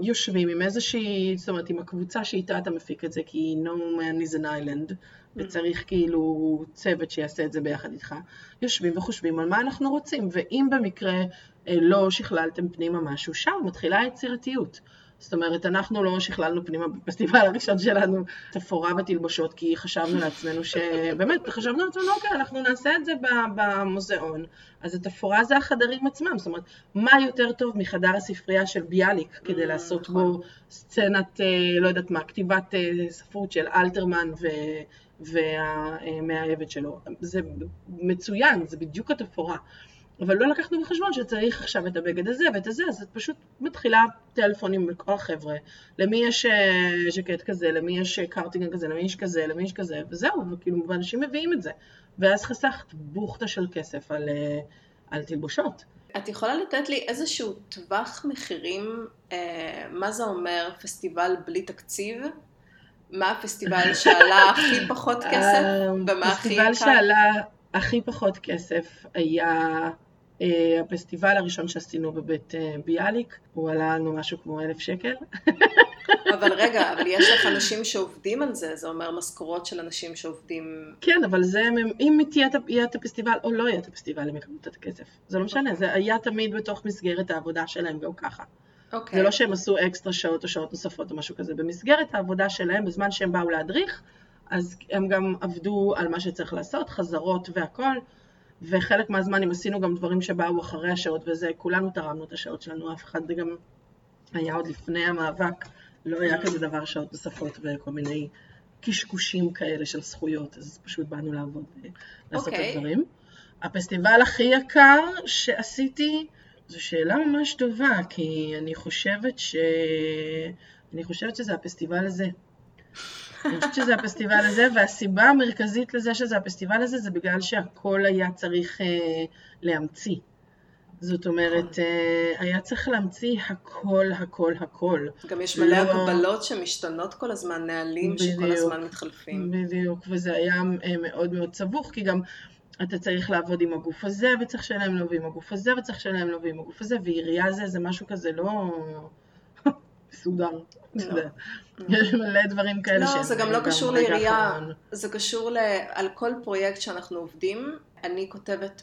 יושבים עם איזושהי, זאת אומרת עם הקבוצה שאיתה אתה מפיק את זה, כי no man is an island, וצריך כאילו צוות שיעשה את זה ביחד איתך, יושבים וחושבים על מה אנחנו רוצים, ואם במקרה אה, לא שכללתם פנימה משהו, שם מתחילה היצירתיות. זאת אומרת, אנחנו לא שכללנו פנימה בפסטיבל הראשון שלנו תפאורה בתלבושות, כי חשבנו לעצמנו שבאמת, [laughs] חשבנו לעצמנו, אוקיי, אנחנו נעשה את זה במוזיאון. אז התפאורה זה החדרים עצמם, זאת אומרת, מה יותר טוב מחדר הספרייה של ביאליק כדי mm, לעשות בו נכון. סצנת, אה, לא יודעת מה, כתיבת אה, ספרות של אלתרמן ו... והמאהבת שלו. זה מצוין, זה בדיוק התפאורה. אבל לא לקחנו בחשבון שצריך עכשיו את הבגד הזה ואת הזה, אז את פשוט מתחילה טלפונים לכל החבר'ה, למי יש אה, ז'קט כזה, למי יש אה, קרטיגן כזה, למי יש כזה, למי יש כזה, וזהו, וכאילו, ואנשים מביאים את זה. ואז חסכת בוכטה של כסף על, אה, על תלבושות. את יכולה לתת לי איזשהו טווח מחירים, אה, מה זה אומר פסטיבל בלי תקציב? מה הפסטיבל [laughs] שעלה הכי פחות כסף? ומה הכי יקר? הפסטיבל שעלה הכי פחות כסף היה הפסטיבל הראשון שעשינו בבית אה, ביאליק, הוא עלה לנו משהו כמו אלף שקל. אבל רגע, אבל יש לך אנשים שעובדים על זה, זה אומר משכורות של אנשים שעובדים... כן, אבל זה, אם יהיה את הפסטיבל או לא יהיה את הפסטיבל, הם יקבלו את הכסף. זה לא משנה, זה היה תמיד בתוך מסגרת העבודה שלהם גם ככה. Okay. אוקיי. זה לא שהם עשו אקסטרה שעות או שעות נוספות או משהו כזה. במסגרת העבודה שלהם, בזמן שהם באו להדריך, אז הם גם עבדו על מה שצריך לעשות, חזרות והכל. וחלק מהזמן אם עשינו גם דברים שבאו אחרי השעות וזה, כולנו תרמנו את השעות שלנו, אף אחד גם היה עוד לפני המאבק, לא היה כזה דבר שעות נוספות וכל מיני קשקושים כאלה של זכויות, אז פשוט באנו לעבוד ולעשות okay. את אוקיי. הדברים. הפסטיבל הכי יקר שעשיתי, זו שאלה ממש טובה, כי אני חושבת ש... אני חושבת שזה הפסטיבל הזה. אני חושבת שזה הפסטיבל הזה, והסיבה המרכזית לזה שזה הפסטיבל הזה, זה בגלל שהכל היה צריך אה, להמציא. זאת אומרת, אה, היה צריך להמציא הכל, הכל, הכל. גם יש מלא לא... הגבלות שמשתנות כל הזמן, נהלים בדיוק, שכל הזמן מתחלפים. בדיוק, וזה היה אה, מאוד מאוד סבוך, כי גם אתה צריך לעבוד עם הגוף הזה, וצריך לשלם לו, ועם הגוף הזה, וצריך לשלם לו, ועם הגוף הזה, ועירייה זה, זה משהו כזה לא... מסודר. יש מלא דברים כאלה לא, זה גם לא קשור לעירייה, זה קשור על כל פרויקט שאנחנו עובדים, אני כותבת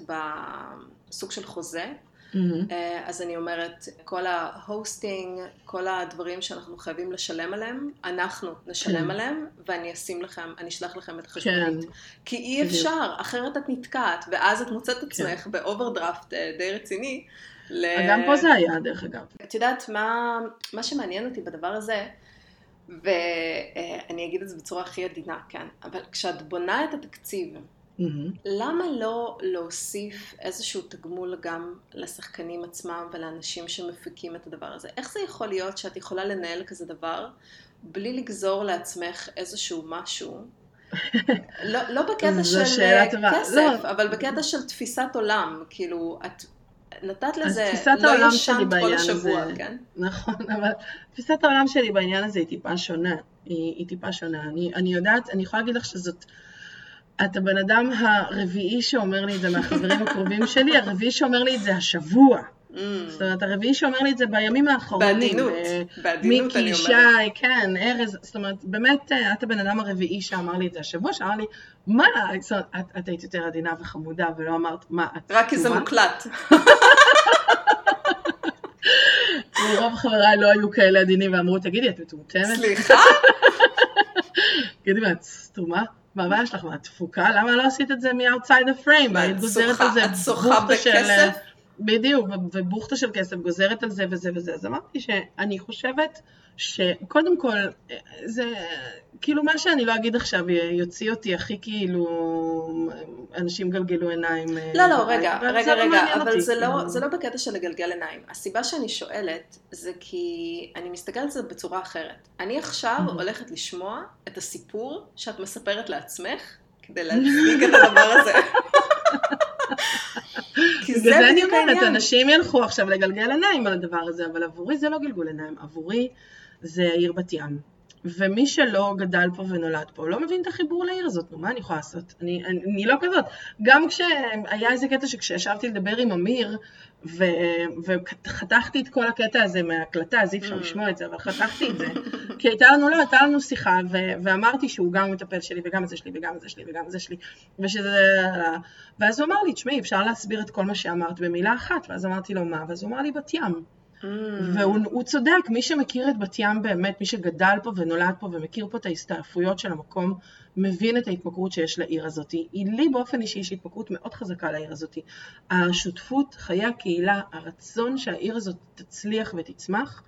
בסוג של חוזה, Mm-hmm. אז אני אומרת, כל ה hosting, כל הדברים שאנחנו חייבים לשלם עליהם, אנחנו נשלם כן. עליהם, ואני אשים לכם, אני אשלח לכם את החשבונית. כן. כי אי אפשר, אחרת את נתקעת, ואז את מוצאת את עצמך כן. באוברדרפט אה, די רציני. ל... גם פה זה היה, דרך אגב. את יודעת, מה, מה שמעניין אותי בדבר הזה, ואני אגיד את זה בצורה הכי עדינה, כן, אבל כשאת בונה את התקציב, Mm-hmm. למה לא להוסיף איזשהו תגמול גם לשחקנים עצמם ולאנשים שמפיקים את הדבר הזה? איך זה יכול להיות שאת יכולה לנהל כזה דבר בלי לגזור לעצמך איזשהו משהו? לא, לא בקטע של כסף, לא. אבל בקטע של תפיסת עולם, כאילו, את נתת לזה, לא ישנת כל השבוע, הזה, כן? נכון, אבל תפיסת העולם שלי בעניין הזה היא טיפה שונה, היא, היא טיפה שונה. אני, אני יודעת, אני יכולה להגיד לך שזאת... את הבן אדם הרביעי שאומר לי את זה מהחברים הקרובים שלי, הרביעי שאומר לי את זה השבוע. Mm. זאת אומרת, הרביעי שאומר לי את זה בימים האחרונים. בעדינות, אה, בעדינות אני אומרת. מיקי, שי, כן, ארז, זאת אומרת, באמת, אה, את הבן אדם הרביעי שאמר לי את זה השבוע, שאמר לי, מה, זאת אומרת, את, את היית יותר עדינה וחמודה, ולא אמרת, מה, את... רק כי זה מוקלט. [laughs] רוב חבריי לא היו כאלה עדינים ואמרו, תגידי, את מטומטמת? סליחה? [laughs] תגידי, את סתומה? מה הבעיה שלך? מה, תפוקה? למה לא עשית את זה מ-outside the frame? היית גוזרת על זה את שוחה בכסף? בדיוק, ובוכטה של כסף גוזרת על זה וזה וזה. אז אמרתי שאני חושבת שקודם כל, זה כאילו מה שאני לא אגיד עכשיו יוציא אותי הכי כאילו, אנשים גלגלו עיניים. אה, לא, לא, רגע, רגע, לא רגע, אבל זה לא, זה לא בקטע של לגלגל עיניים. הסיבה שאני שואלת זה כי אני מסתכלת על זה בצורה אחרת. אני עכשיו הולכת לשמוע את הסיפור שאת מספרת לעצמך כדי להצדיק את הדבר הזה. [laughs] כי זה בדיוק העניין. אנשים ילכו עכשיו לגלגל עיניים על הדבר הזה, אבל עבורי זה לא גלגול עיניים, עבורי זה העיר בת ים. ומי שלא גדל פה ונולד פה, לא מבין את החיבור לעיר הזאת, נו, מה אני יכולה לעשות? אני, אני, אני לא כזאת. גם כשהיה איזה קטע שכשישבתי לדבר עם אמיר, ו, וחתכתי את כל הקטע הזה מההקלטה, אז אי אפשר mm. לשמוע את זה, אבל חתכתי את זה, כי הייתה לנו, לא, הייתה לנו שיחה, ו, ואמרתי שהוא גם המטפל שלי, וגם זה שלי, וגם זה שלי, וגם זה שלי, ושזה... ואז הוא אמר לי, תשמעי, אפשר להסביר את כל מה שאמרת במילה אחת, ואז אמרתי לו, מה? ואז הוא אמר לי, בת ים. Mm. והוא צודק, מי שמכיר את בת ים באמת, מי שגדל פה ונולד פה ומכיר פה את ההסתעפויות של המקום, מבין את ההתמכרות שיש לעיר הזאת. היא לי באופן אישי יש התמכרות מאוד חזקה לעיר הזאת. השותפות, חיי הקהילה, הרצון שהעיר הזאת תצליח ותצמח,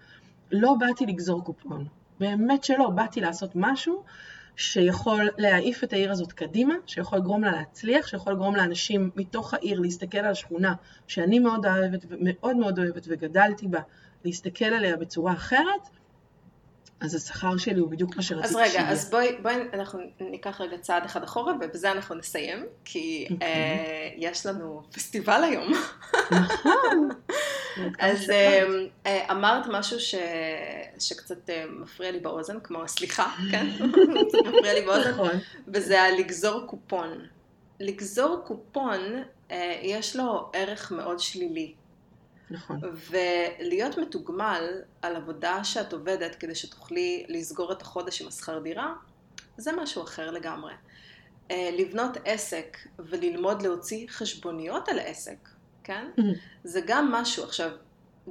לא באתי לגזור קופון. באמת שלא, באתי לעשות משהו שיכול להעיף את העיר הזאת קדימה, שיכול לגרום לה להצליח, שיכול לגרום לאנשים מתוך העיר להסתכל על השכונה שאני מאוד אוהבת ומאוד מאוד אוהבת וגדלתי בה, להסתכל עליה בצורה אחרת, אז השכר שלי הוא בדיוק מה שרציתי שיהיה. אז רגע, אז בואי, בואי אנחנו ניקח רגע צעד אחד אחורה, ובזה אנחנו נסיים, כי okay. אוקיי. אה, יש לנו פסטיבל היום. נכון. [laughs] אז אה, אה, אמרת משהו שקצת אה, מפריע לי באוזן, כמו סליחה, [laughs] כן? קצת מפריע לי באוזן, נכון. וזה הלגזור קופון. לגזור קופון, אה, יש לו ערך מאוד שלילי. נכון. ולהיות מתוגמל על עבודה שאת עובדת כדי שתוכלי לסגור את החודש עם השכר דירה, זה משהו אחר לגמרי. לבנות עסק וללמוד להוציא חשבוניות על עסק, כן? Mm-hmm. זה גם משהו. עכשיו,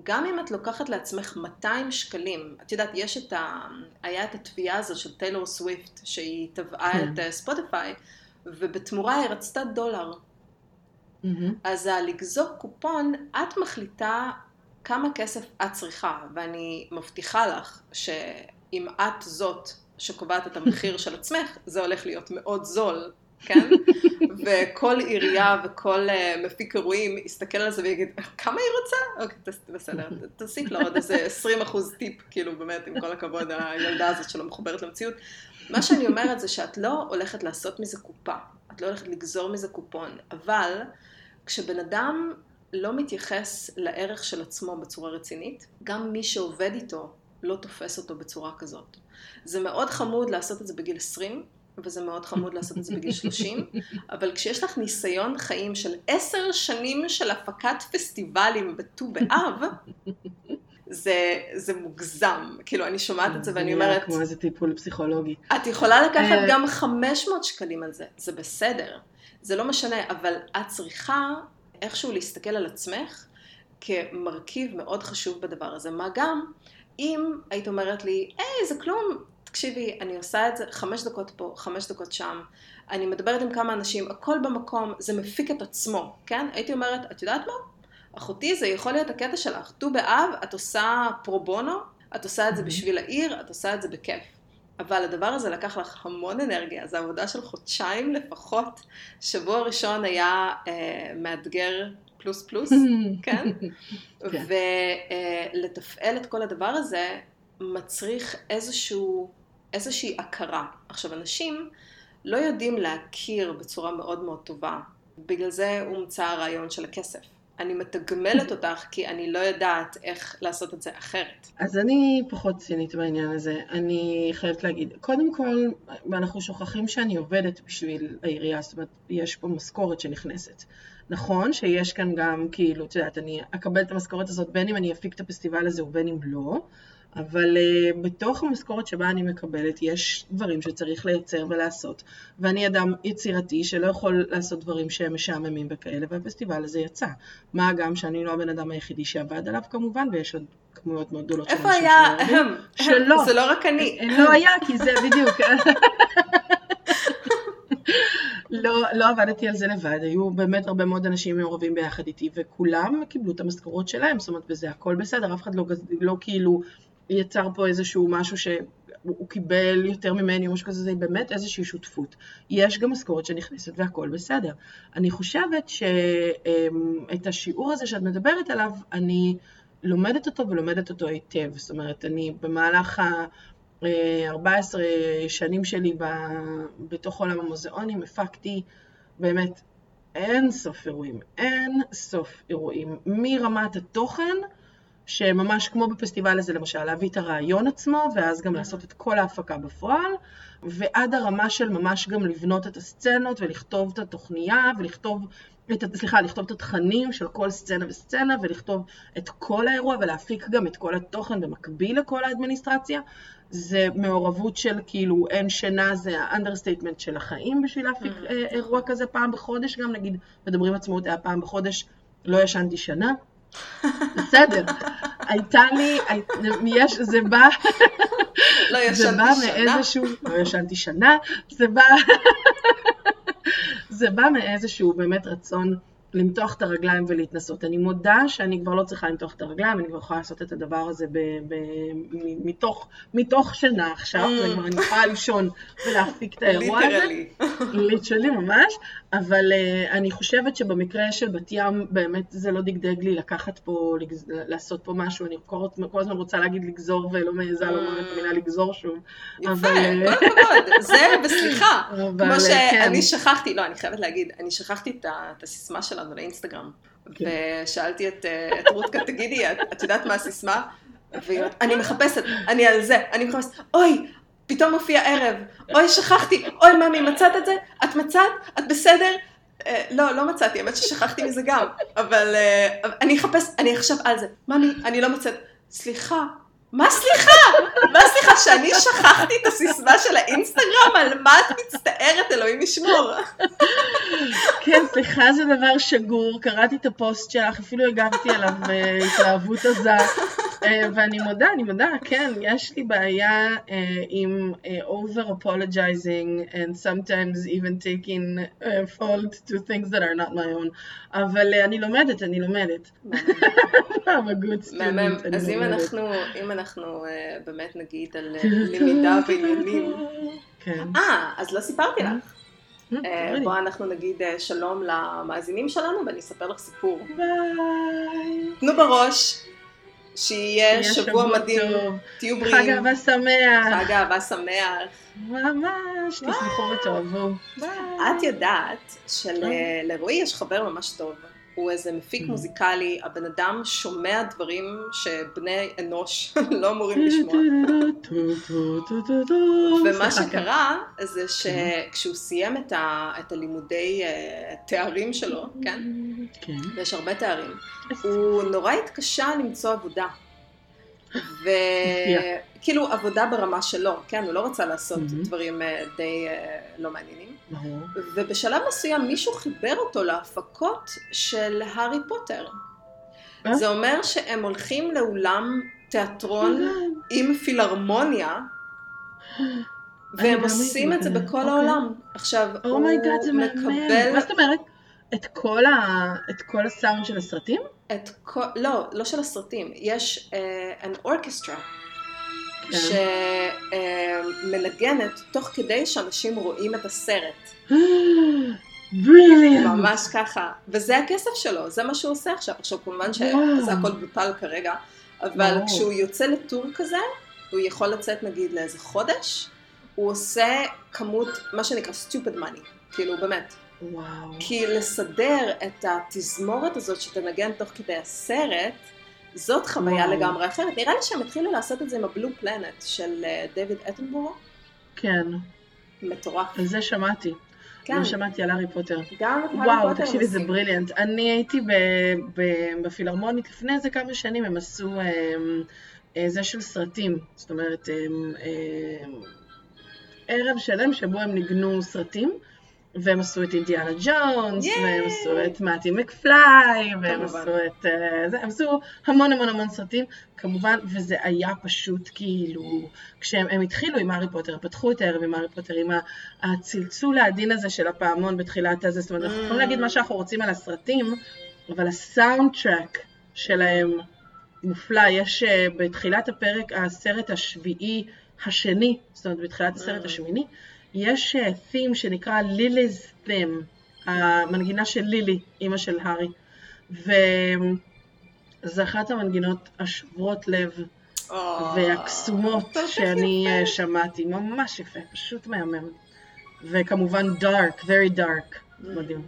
גם אם את לוקחת לעצמך 200 שקלים, את יודעת, יש את ה... היה את התביעה הזו של טיילור סוויפט, שהיא תבעה mm-hmm. את אה, ספוטיפיי, ובתמורה היא רצתה דולר. Mm-hmm. אז לגזור קופון, את מחליטה כמה כסף את צריכה, ואני מבטיחה לך שאם את זאת שקובעת את המחיר [laughs] של עצמך, זה הולך להיות מאוד זול, כן? וכל עירייה וכל uh, מפיק אירועים יסתכל על זה ויגיד, כמה היא רוצה? אוקיי, בסדר, תוסיף לו עוד איזה 20 אחוז טיפ, כאילו באמת, עם כל הכבוד, הילדה הזאת שלא מחוברת למציאות. מה שאני אומרת זה שאת לא הולכת לעשות מזה קופה, את לא הולכת לגזור מזה קופון, אבל כשבן אדם לא מתייחס לערך של עצמו בצורה רצינית, גם מי שעובד איתו לא תופס אותו בצורה כזאת. זה מאוד חמוד לעשות את זה בגיל 20, וזה מאוד חמוד לעשות את זה בגיל 30, [laughs] אבל כשיש לך ניסיון חיים של עשר שנים של הפקת פסטיבלים בט"ו באב, זה, זה מוגזם. כאילו, אני שומעת את זה ואני אומרת... זה כמו איזה טיפול פסיכולוגי. את יכולה לקחת גם 500 שקלים על זה, זה בסדר. זה לא משנה, אבל את צריכה איכשהו להסתכל על עצמך כמרכיב מאוד חשוב בדבר הזה. מה גם, אם היית אומרת לי, היי, זה כלום, תקשיבי, אני עושה את זה חמש דקות פה, חמש דקות שם, אני מדברת עם כמה אנשים, הכל במקום, זה מפיק את עצמו, כן? הייתי אומרת, את יודעת מה? אחותי, זה יכול להיות הקטע שלך. ט"ו באב, את עושה פרו בונו, את עושה את זה בשביל העיר, את עושה את זה בכיף. אבל הדבר הזה לקח לך המון אנרגיה, זו עבודה של חודשיים לפחות. שבוע ראשון היה אה, מאתגר פלוס פלוס, [laughs] כן? כן. ולתפעל את כל הדבר הזה מצריך איזשהו, איזושהי הכרה. עכשיו, אנשים לא יודעים להכיר בצורה מאוד מאוד טובה. בגלל זה הומצא הרעיון של הכסף. אני מתגמלת [laughs] אותך כי אני לא יודעת איך לעשות את זה אחרת. אז אני פחות צינית בעניין הזה. אני חייבת להגיד, קודם כל, אנחנו שוכחים שאני עובדת בשביל העירייה, זאת אומרת, יש פה משכורת שנכנסת. נכון שיש כאן גם, כאילו, את יודעת, אני אקבל את המשכורת הזאת בין אם אני אפיק את הפסטיבל הזה ובין אם לא, אבל uh, בתוך המשכורת שבה אני מקבלת יש דברים שצריך לייצר ולעשות, ואני אדם יצירתי שלא יכול לעשות דברים שהם משעממים וכאלה, והפסטיבל הזה יצא. מה גם שאני לא הבן אדם היחידי שעבד עליו כמובן, ויש עוד כמויות מאוד גדולות של אנשים איפה היה? [laughs] שלא. זה לא רק אני. לא היה, כי זה בדיוק. [laughs] לא, לא עבדתי על זה לבד, היו באמת הרבה מאוד אנשים מעורבים ביחד איתי, וכולם קיבלו את המשכורות שלהם, זאת אומרת, וזה הכל בסדר, אף אחד לא, לא כאילו יצר פה איזשהו משהו שהוא קיבל יותר ממני או משהו כזה, זה באמת איזושהי שותפות. יש גם משכורת שנכנסת והכל בסדר. אני חושבת שאת השיעור הזה שאת מדברת עליו, אני לומדת אותו ולומדת אותו היטב. זאת אומרת, אני במהלך ה... 14 שנים שלי בתוך עולם המוזיאונים, הפקתי באמת אין סוף אירועים, אין סוף אירועים, מרמת התוכן, שממש כמו בפסטיבל הזה למשל, להביא את הרעיון עצמו, ואז גם לעשות את כל ההפקה בפועל, ועד הרמה של ממש גם לבנות את הסצנות ולכתוב את התוכניה ולכתוב את, סליחה, לכתוב את התכנים של כל סצנה וסצנה ולכתוב את כל האירוע ולהפיק גם את כל התוכן במקביל לכל האדמיניסטרציה. זה מעורבות של כאילו אין שינה, זה ה understatement של החיים בשביל להפיק mm. אה, אירוע כזה פעם בחודש גם, נגיד מדברים עצמאות היה פעם בחודש, לא ישנתי שנה. בסדר, הייתה לי, יש, זה בא, לא ישנתי זה בא מאיזשהו, לא ישנתי שנה, זה בא, זה בא מאיזשהו באמת רצון למתוח את הרגליים ולהתנסות. אני מודה שאני כבר לא צריכה למתוח את הרגליים, אני כבר יכולה לעשות את הדבר הזה ב, ב, מתוך, מתוך שינה עכשיו, mm. וכבר אני יכולה לישון ולהפיק את האירוע הזה. ליטרלי ממש, אבל uh, אני חושבת שבמקרה של בת ים, באמת זה לא דגדג לי לקחת פה, לגז, לעשות פה משהו, אני כל, הזמן רוצה להגיד לגזור ולא מעיזה לומר את המילה לגזור שוב. יפה, אבל... אה, כל הכבוד, [laughs] זה בסליחה. כמו אה, שאני כן. שכחתי, לא, אני חייבת להגיד, אני שכחתי את הסיסמה שלנו. לאינסטגרם, כן. ושאלתי את, אה, את רותקה, תגידי, את, את יודעת מה הסיסמה? אני מחפשת, אני על זה, אני מחפשת, אוי, פתאום מופיע ערב, אוי, שכחתי, אוי, ממי, מצאת את זה? את מצאת? את בסדר? אה, לא, לא מצאתי, האמת ששכחתי מזה גם, אבל אה, אני אחפש, אני עכשיו על זה. ממי, אני לא מצאת. סליחה, מה סליחה? מה סליחה, שאני שכחתי את הסיסמה של האינסטגרם? על מה את מצטערת, אלוהים ישמור. כן, סליחה זה דבר שגור, קראתי את הפוסט שלך, אפילו הגבתי עליו בהתלהבות עזה, אה, ואני מודה, אני מודה, כן, יש לי בעיה אה, עם אה, over apologizing and sometimes even taking fault to things that are not my own, אבל אני לומדת, אני לומדת. I'm a good student. אז אם אנחנו... אנחנו uh, באמת נגיד על uh, למידה ועניינים. כן. אה, אז לא סיפרתי לך. Uh, בוא אנחנו נגיד uh, שלום למאזינים שלנו ואני אספר לך סיפור. ביי. תנו בראש. שיהיה שבוע מדהים, תהיו בריאים. חג אהבה שמח. חג אהבה שמח. ממש, תשמחו ותאהבו. את יודעת שלרועי יש חבר ממש טוב. הוא איזה מפיק mm. מוזיקלי, הבן אדם שומע דברים שבני אנוש [laughs] לא אמורים לשמוע. ומה [laughs] שקרה זה שכשהוא סיים את, ה, את הלימודי uh, תארים שלו, כן? כן. ויש הרבה תארים. הוא נורא התקשה למצוא עבודה. וכאילו עבודה ברמה שלו, כן? הוא לא רצה לעשות mm-hmm. דברים אה, די uh, לא מעניינים. ובשלב מסוים מישהו חיבר אותו להפקות של הארי פוטר. אה? זה אומר שהם הולכים לאולם תיאטרון עם פילהרמוניה, והם עושים את זה בכל אוקיי. העולם. עכשיו, הוא מקבל... מה זאת אומרת? את כל, ה... את כל הסאונד של הסרטים? את כל... לא, לא של הסרטים. יש uh, an orchestra כן. שמנגנת תוך כדי שאנשים רואים את הסרט. [gasps] בריליאנט. ממש ככה. וזה הכסף שלו, זה מה שהוא עושה עכשיו. עכשיו כמובן שזה הכל בוטל כרגע, אבל וואו. כשהוא יוצא לטור כזה, הוא יכול לצאת נגיד לאיזה חודש, הוא עושה כמות, מה שנקרא stupid money, כאילו באמת. וואו. כי לסדר את התזמורת הזאת שתנגן תוך כדי הסרט, זאת חוויה. לגמרי אחרת. נראה לי שהם התחילו לעשות את זה עם הבלו פלנט של אה, דויד אטנבורו. כן. מטורף. על זה שמעתי. כן. לא שמעתי על הארי פוטר. גם את הארי פוטר וואו, תקשיבי, זה בריליאנט. אני הייתי בפילהרמונית לפני איזה כמה שנים, הם עשו אה, אה, זה של סרטים. זאת אומרת, ערב שלם שבו הם ניגנו סרטים. והם עשו את אינדיאנה ג'ונס, yeah. והם עשו את מאטי מקפליי, והם עשו את... Uh, זה, הם עשו המון המון המון סרטים, כמובן, וזה היה פשוט כאילו, כשהם התחילו עם הארי פוטר, פתחו את הערב עם הארי פוטר, עם הצלצול העדין הזה של הפעמון בתחילת הזה, זאת אומרת, אנחנו יכולים להגיד מה שאנחנו רוצים על הסרטים, אבל הסאונד טראק שלהם מופלא, יש uh, בתחילת הפרק, הסרט השביעי השני, זאת אומרת, בתחילת הסרט השמיני, יש תים אה, שנקרא לילי's theme, המנגינה של לילי, אימא של הארי, וזה אחת המנגינות השוברות לב oh, והקסומות שאני יפה. אה, שמעתי, ממש יפה, פשוט מהמם. וכמובן דארק, very dark, מדהים.